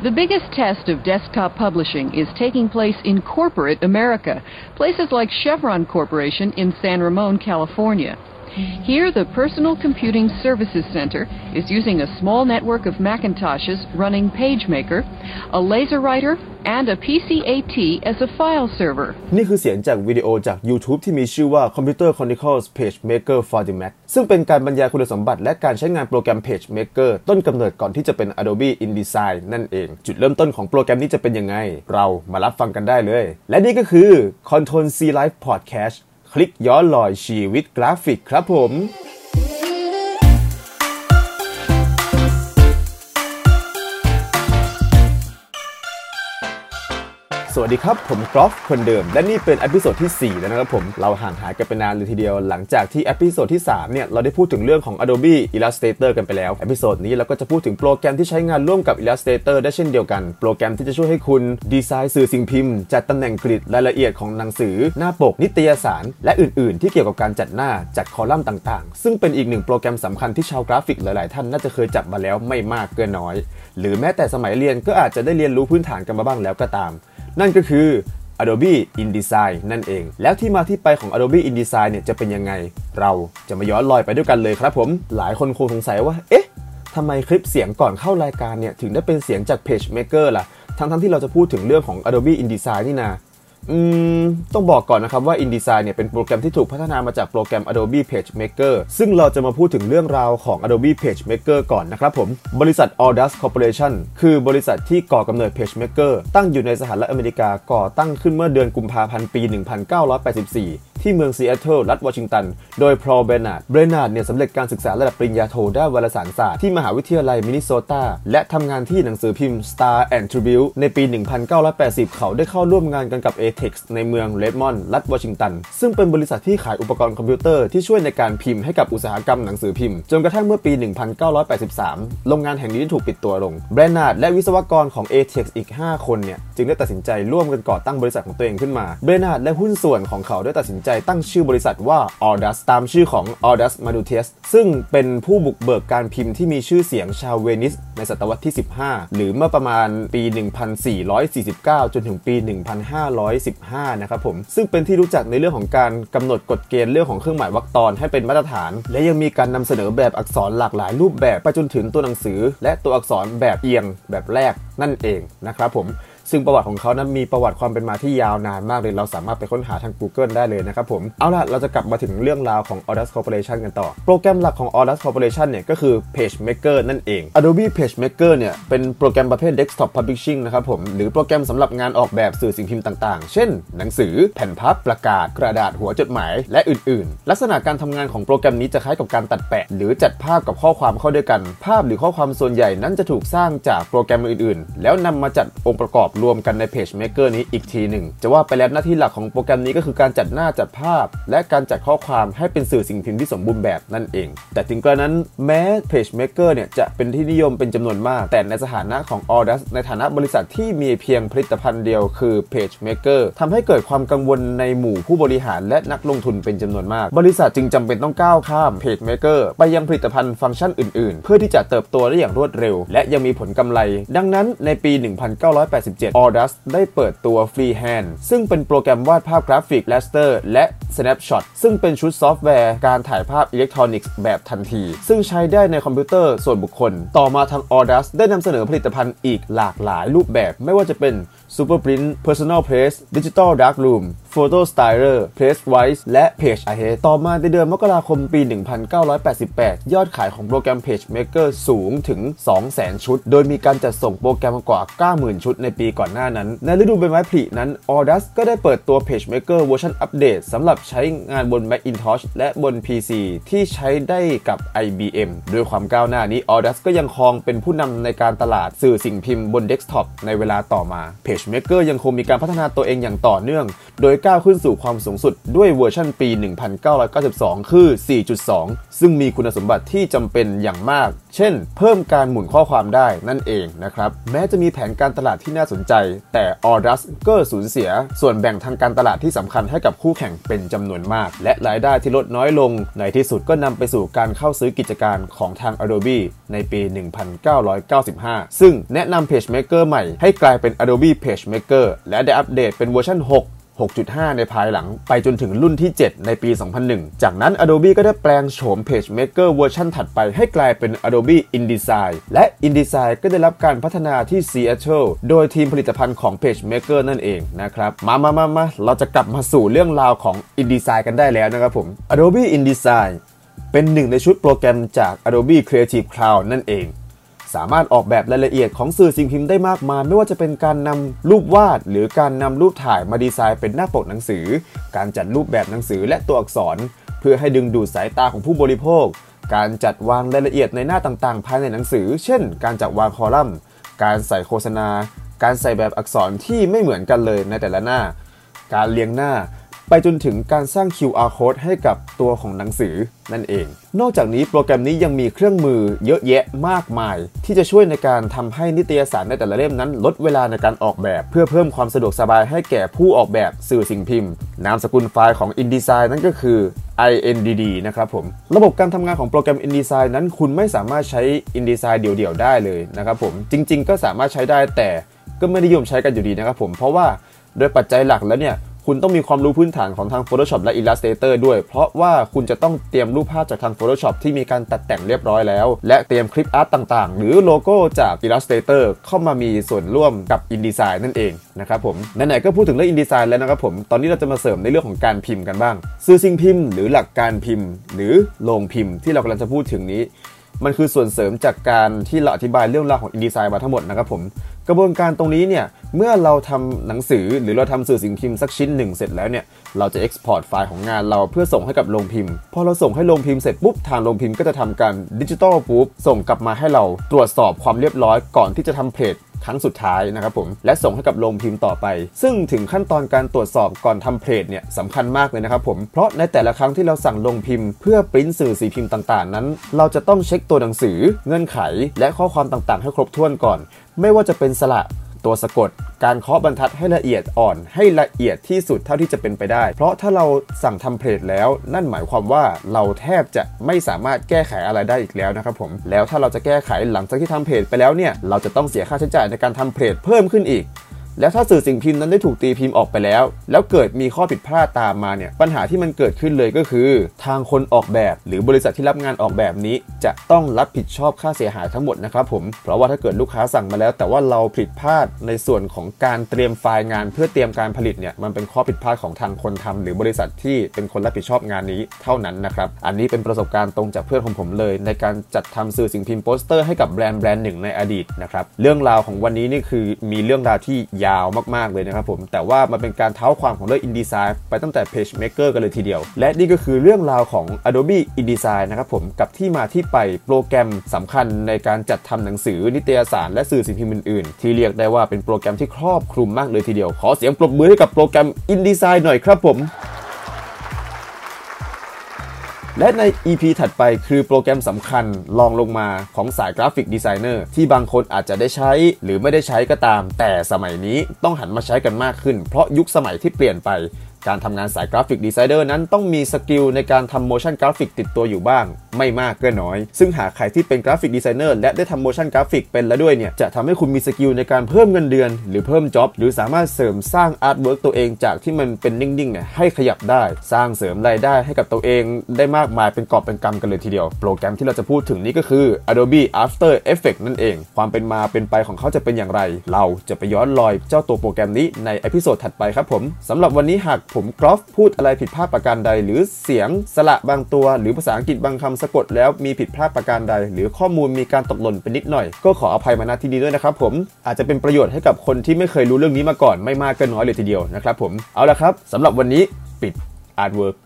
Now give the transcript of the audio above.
The biggest test of desktop publishing is taking place in corporate America, places like Chevron Corporation in San Ramon, California. Here, the Personal Computing Services Center is using a small network of Macintoshes running PageMaker, a laser writer, and a PCAT as a file server. นี่คือเสียงจากวิดีโอจาก YouTube ที่มีชื่อว่า Computer Chronicles PageMaker for the Mac ซึ่งเป็นการบรรยายคุณสมบัติและการใช้งานโปรแกรม PageMaker ต้นกำเนิดก่อนที่จะเป็น Adobe InDesign นั่นเอง จุดเริ่มต้นของโปรแกรมนี้จะเป็นยังไง เรามารับฟังกันได้เลย และนี่ก็คือ Control C Live Podcast พลิกย้อนรอยชีวิตกราฟิกครับผม สวัสดีครับ ผมกอล์ฟคนเดิม และนี่เป็น episode ที่ 4 แล้วนะครับผม เราห่างหายกันไปนานเลยทีเดียว หลังจากที่ episode ที่ 3 เนี่ย เราได้พูดถึงเรื่องของ Adobe Illustrator กันไปแล้ว episode นี้เราก็จะพูดถึงโปรแกรมที่ใช้งานร่วมกับ Illustrator ได้เช่นเดียวกัน โปรแกรมที่จะช่วยให้คุณดีไซน์สื่อสิ่งพิมพ์ จัดตำแหน่งกริดรายละเอียดของหนังสือ หน้าปก นิตยสาร และอื่น ๆ ที่เกี่ยวกับการจัดหน้า จัดคอลัมน์ต่าง ๆ ซึ่งเป็นอีกหนึ่งโปรแกรมสำคัญที่ชาวกราฟิกหลาย ๆ ท่านน่าจะเคยจับมาแล้วไม่มากเกินน้อย หรือแม้แต่สมัยเรียนก็อาจจะได้เรียนรู้พื้นฐานกันมาบ้างแล้วก็ตาม นั่นก็คือ Adobe InDesign นั่นเอง แล้วที่มาที่ไปของ Adobe InDesign เนี่ยจะเป็นยังไง เราจะมาย้อนลอยไปด้วยกันเลยครับผม หลายคนคงสงสัยว่า เอ๊ะทำไมคลิปเสียงก่อนเข้ารายการเนี่ยถึงได้เป็นเสียงจาก PageMaker ล่ะ ทั้งๆทที่เราจะพูดถึงเรื่องของ Adobe InDesign นี่นา ต้องบอกก่อนนะครับว่า InDesign เนี่ยเป็นโปรแกรมที่ถูกพัฒนามาจากโปรแกรม Adobe PageMaker ซึ่งเราจะมาพูดถึงเรื่องราวของ Adobe PageMaker ก่อนนะครับผม บริษัท Audus Corporation คือบริษัทที่ก่อกำเนิด PageMaker ตั้งอยู่ในสหรัฐอเมริกาก่อตั้งขึ้นเมื่อเดือนกุมภาพันธ์ปี 1984 ที่เมืองซีแอตเทิลรัฐวอชิงตัน โดยพอล เบรนาร์ดเบรนาร์ดเนี่ยสำเร็จการศึกษาระดับปริญญาโทด้านวารสารศาสตร์ที่มหาวิทยาลัยมินนิโซตา และทำงานที่หนังสือพิมพ์ Star and Tribune ในปี 1980 เขาได้เข้าร่วมงานกันกับ ATEX ในเมืองเรดมอนด์รัฐวอชิงตัน ซึ่งเป็นบริษัทที่ขายอุปกรณ์คอมพิวเตอร์ที่ช่วยในการพิมพ์ให้กับอุตสาหกรรมหนังสือพิมพ์จนกระทั่งเมื่อปี 1983 โรงงานแห่งนี้ถูกปิดตัวลงเบรนาร์ดและวิศวกรของ ATEX อีก 5 คนเนี่ยจึงได้ตัดสินใจร่วมกันก่อตั้งบริษัทของตัวเองขึ้นมาเบรนาร์ดและหุ้นส่วนของเขาได้ตัดสินใจตั้งชื่อบริษัทว่า Audus ตามชื่อของ Audus Maduties ซึ่งเป็นผู้บุกเบิกการพิมพ์ที่มีชื่อเสียงชาวเวนิสในศตวรรษที่ 15 หรือเมื่อประมาณปี 1449 จนถึงปี 1515 นะครับผม ซึ่งเป็นที่รู้จักในเรื่องของการกำหนดกฎเกณฑ์เรื่องของเครื่องหมายวรรคตอนให้เป็นมาตรฐาน และยังมีการนำเสนอแบบอักษรหลากหลายรูปแบบไปจนถึงตัวหนังสือ และตัวอักษรแบบเอียงแบบแรกนั่นเองนะครับผม ซึ่งประวัติของเขานั้นมีประวัติความเป็นมาที่ยาวนานมากเลยเราสามารถไปค้นหาทาง Google ได้เลยนะครับผมเอาล่ะเราจะกลับมาถึงเรื่องราวของ Audus Corporation กันต่อ โปรแกรมหลักของ Audus Corporation เนี่ยก็คือ PageMaker นั่นเอง Adobe PageMaker เนี่ยเป็นโปรแกรมประเภท Desktop Publishing นะครับผมหรือโปรแกรมสำหรับงานออกแบบสื่อสิ่งพิมพ์ต่างๆ เช่น หนังสือแผ่นพับประกาศกระดาษหัวจดหมายและอื่นๆ ลักษณะการทำงานของโปรแกรมนี้จะคล้ายกับการตัดแปะ หรือจัดภาพกับข้อความเข้าด้วยกัน ภาพหรือข้อความส่วนใหญ่นั้นจะถูกสร้างจากโปรแกรมอื่นๆ แล้วนำมาจัดองค์ประกอบรวมกันใน Page Maker นี้อีกทีหนึ่ง จะว่าไปแล้วหน้าที่หลักของโปรแกรมนี้ก็คือการจัดหน้าจัดภาพ และการจัดข้อความให้เป็นสื่อสิ่งพิมพ์ที่สมบูรณ์แบบนั่นเอง แต่ถึงกระนั้นแม้ Page Maker เนี่ยจะเป็นที่นิยมเป็นจำนวนมาก แต่ในสถานะของ Audus ในฐานะบริษัทที่มีเพียงผลิตภัณฑ์เดียวคือ Page Maker ทำให้เกิดความกังวลในหมู่ผู้บริหารและนักลงทุนเป็นจำนวนมาก บริษัทจึงจำเป็นต้องก้าวข้าม Page Maker ไปยังผลิตภัณฑ์ฟังก์ชันอื่น ๆ เพื่อที่จะเติบโตได้อย่างรวดเร็ว และยังมีผลกำไร ดังนั้นในปี 1987 Aldus ได้เปิดตัว Freehand ซึ่งเป็นโปรแกรมวาดภาพกราฟิก Raster และ Snapshot ซึ่งเป็นชุดซอฟต์แวร์การถ่ายภาพอิเล็กทรอนิกส์แบบทันที ซึ่งใช้ได้ในคอมพิวเตอร์ส่วนบุคคล ต่อมาทาง Aldus ได้นำเสนอผลิตภัณฑ์อีกหลากหลายรูปแบบ ไม่ว่าจะเป็น SuperPaint Personal Press Digital Darkroom Photo Styler Press Wise และ Page Ahead ต่อมาในเดือนมกราคมปี 1988 ยอดขายของโปรแกรม PageMaker สูงถึง 200,000 ชุด โดยมีการจัดส่งโปรแกรมกว่า 90,000 ชุดในปีก่อนหน้านั้น ในฤดูใบไม้ผลินั้น Aldus ก็ได้เปิดตัว PageMaker เวอร์ชันอัปเดตสำหรับใช้งานบน Macintosh และบน PC ที่ใช้ได้กับ IBM ด้วยความก้าวหน้านี้ Aldus ก็ยังครองเป็นผู้นำในการตลาดสื่อสิ่งพิมพ์บนเดสก์ท็อปในเวลาต่อมา PageMaker ยังคงมีการพัฒนาตัวเองอย่างต่อเนื่อง โดยก้าวขึ้นสู่ความสูงสุดด้วยเวอร์ชันปี 1992 คือ 4.2 ซึ่งมีคุณสมบัติที่จำเป็นอย่างมาก เช่น เพิ่มการหมุนข้อความได้นั่นเองนะครับ แม้จะมีแผนการตลาดที่น่าสนใจ แต่ Audus ก็สูญเสีย ส่วนแบ่งทางการตลาดที่สำคัญให้กับคู่แข่งเป็นจำนวนมาก และรายได้ที่ลดน้อยลง ในที่สุดก็นำไปสู่การเข้าซื้อกิจการของทาง Adobe ในปี 1995 ซึ่งแนะนำ PageMaker ใหม่ให้กลายเป็น Adobe PageMaker และได้อัปเดตเป็นเวอร์ชัน6 6.5 ในภายหลังไปจนถึงรุ่นที่ 7 ในปี 2001 จากนั้น Adobe ก็ได้แปลงโฉม PageMaker เวอร์ชันถัดไปให้กลายเป็น Adobe InDesign และ InDesign ก็ได้รับการพัฒนาที่ Seattle โดยทีมผลิตภัณฑ์ของ PageMaker นั่นเองนะครับ มามามามาเราจะกลับมาสู่เรื่องราวของ InDesign กันได้แล้วนะครับผม Adobe InDesign เป็นหนึ่งในชุดโปรแกรมจาก Adobe Creative Cloud นั่นเอง สามารถออกแบบรายละเอียดของสื่อสิ่งพิมพ์ได้มากมาย ไม่ว่าจะเป็นการนำรูปวาด หรือการนำรูปถ่ายมาดีไซน์เป็นหน้าปกหนังสือ การจัดรูปแบบหนังสือและตัวอักษร เพื่อให้ดึงดูดสายตาของผู้บริโภค การจัดวางรายละเอียดในหน้าต่างๆ ภายในหนังสือ เช่น การจัดวางคอลัมน์ การใส่โฆษณา การใส่แบบอักษรที่ไม่เหมือนกันเลยในแต่ละหน้า การเรียงหน้า ไปจนถึงการสร้าง QR code ให้กับตัวของหนังสือนั่นเอง นอกจากนี้โปรแกรมนี้ยังมีเครื่องมือเยอะแยะมากมาย ที่จะช่วยในการทำให้นิตยสารในแต่ละเล่มนั้น ลดเวลาในการออกแบบ เพื่อเพิ่มความสะดวกสบายให้แก่ผู้ออกแบบสื่อสิ่งพิมพ์ นามสกุลไฟล์ของ InDesign นั่นก็คือ INDD นะครับผม ระบบการทำงานของโปรแกรม InDesign นั้นคุณไม่สามารถใช้ InDesign เดี่ยวๆได้เลยนะครับผม จริง ๆ ก็สามารถใช้ได้แต่ก็ไม่นิยมใช้กันอยู่ดีนะครับผม เพราะว่าโดยปัจจัยหลักแล้วเนี่ย คุณต้องมีความรู้พื้นฐานของทาง Photoshop และ Illustrator ด้วย เพราะว่าคุณจะต้องเตรียมรูปภาพจากทาง Photoshop ที่มีการตัดแต่งเรียบร้อยแล้ว และเตรียมคลิปอาร์ตต่างๆ หรือโลโก้จาก Illustrator เข้ามามีส่วนร่วมกับ InDesign นั่นเองนะครับผมไหนๆก็พูดถึงเรื่อง InDesign แล้วนะครับผมตอนนี้เราจะมาเสริมในเรื่องของการพิมพ์กันบ้าง ซื้อสิ่งพิมพ์ หรือหลักการพิมพ์ หรือโรงพิมพ์ที่เรากำลังจะพูดถึงนี้ มันคือส่วนเสริมจากการที่เราอธิบายเรื่องราวของ InDesign มาทั้งหมดนะครับผมกระบวนการตรงนี้เนี่ยเมื่อเราทำหนังสือหรือเราทำสื่อสิ่งพิมพ์สักชิ้นหนึ่งเสร็จแล้วเนี่ยเราจะ export ไฟล์ของงานเราเพื่อส่งให้กับโรงพิมพ์ พอเราส่งให้โรงพิมพ์เสร็จปุ๊บทางโรงพิมพ์ก็จะทำการดิจิตอลปุ๊บส่งกลับมาให้เราตรวจสอบความเรียบร้อยก่อนที่จะทำเพจ ครั้งสุดท้ายนะครับผมและส่งให้กับโรงพิมพ์ต่อไป ซึ่งถึงขั้นตอนการตรวจสอบก่อนทำเพลทเนี่ยสำคัญมากเลยนะครับผมเพราะในแต่ละครั้งที่เราสั่งลงพิมพ์ เพื่อปริ้นสื่อสีพิมพ์ต่างๆ นั้น เราจะต้องเช็คตัวหนังสือ เงื่อนไข และข้อความต่างๆ ให้ครบถ้วนก่อน ไม่ว่าจะเป็นสระ ตัวสะกด การเคาะบรรทัดให้ละเอียดอ่อน ให้ละเอียดที่สุดเท่าที่จะเป็นไปได้ เพราะถ้าเราสั่งทำเพจแล้ว นั่นหมายความว่าเราแทบจะไม่สามารถแก้ไขอะไรได้อีกแล้วนะครับผมแล้วถ้าเราจะแก้ไขหลังจากที่ทำเพจไปแล้วเนี่ยเราจะต้องเสียค่าใช้จ่ายในการทำเพจเพิ่มขึ้นอีก แล้วถ้าสื่อสิ่งพิมพ์นั้นได้ถูกตีพิมพ์ออกไปแล้ว แล้วเกิดมีข้อผิดพลาดตามมาเนี่ยปัญหาที่มันเกิดขึ้นเลยก็คือ ทางคนออกแบบ หรือบริษัทที่รับงานออกแบบนี้ จะต้องรับผิดชอบค่าเสียหายทั้งหมดนะครับผมเพราะว่าถ้าเกิดลูกค้าสั่งมาแล้ว แต่ว่าเราผิดพลาดในส่วนของการเตรียมไฟล์งาน เพื่อเตรียมการผลิตเนี่ยมันเป็นข้อผิดพลาดของทางคนทำหรือบริษัทที่เป็นคนรับผิดชอบงานนี้เท่านั้นนะครับอันนี้เป็นประสบการณ์ตรงจากเพื่อนของผมเลย ในการจัดทำสื่อสิ่งพิมพ์โปสเตอร์ให้กับแบรนด์แบรนด์หนึ่งในอดีตนะครับเรื่องราวของวันนี้นี่คือมีเรื่องราวที่ยาวมากๆเลยนะครับผมแต่ว่ามันเป็นการเท้าความของเรื่อง InDesign ไปตั้งแต่ PageMaker กันเลยทีเดียว และนี่ก็คือเรื่องราวของ Adobe InDesign นะครับผมกับที่มาที่ไปโปรแกรมสำคัญในการจัดทำหนังสือนิตยสารและสื่อสิ่งพิมพ์อื่นๆ ที่เรียกได้ว่าเป็นโปรแกรมที่ครอบคลุมมากเลยทีเดียว ขอเสียงปรบมือให้กับโปรแกรม InDesign หน่อยครับผม และใน EP ถัดไปคือโปรแกรมสำคัญรองลงมาของสาย graphic designer ที่บางคนอาจจะได้ใช้หรือไม่ได้ใช้ก็ตาม แต่สมัยนี้ต้องหันมาใช้กันมากขึ้น เพราะยุคสมัยที่เปลี่ยนไป การทำงานสาย graphic designer นั้นต้องมี skill ในการทำ motion graphic ติดตัวอยู่บ้าง ไม่มากก็น้อย ซึ่งหากใครที่เป็น graphic designer และได้ทำ motion graphic เป็นแล้วด้วยเนี่ย จะทำให้คุณมี skill ในการเพิ่มเงินเดือน หรือเพิ่ม job หรือสามารถเสริมสร้าง artwork ตัวเองจากที่มันเป็นนิ่งๆเนี่ยให้ขยับได้ สร้างเสริมรายได้ให้กับตัวเองได้มากมายเป็นกอบเป็นกำกันเลยทีเดียว โปรแกรมที่เราจะพูดถึงนี้ก็คือ Adobe After Effects นั่นเอง ความเป็นมาเป็นไปของเขาจะเป็นอย่างไร เราจะไปย้อนรอยเจ้าตัวโปรแกรมนี้ใน episode ถัดไปครับผมสำหรับวันนี้หากผมกอล์ฟพูดอะไรผิดพลาดประการใด หรือเสียงสระบางตัว หรือภาษาอังกฤษบางคำสะกดแล้วมีผิดพลาดประการใด หรือข้อมูลมีการตกหล่นไปนิดหน่อย ก็ขออภัยมาณที่นี้ด้วยนะครับผมอาจจะเป็นประโยชน์ให้กับคนที่ไม่เคยรู้เรื่องนี้มาก่อนไม่มากก็น้อยเลยทีเดียวนะครับผมเอาละครับสำหรับวันนี้ปิดอาร์ตเวิร์ก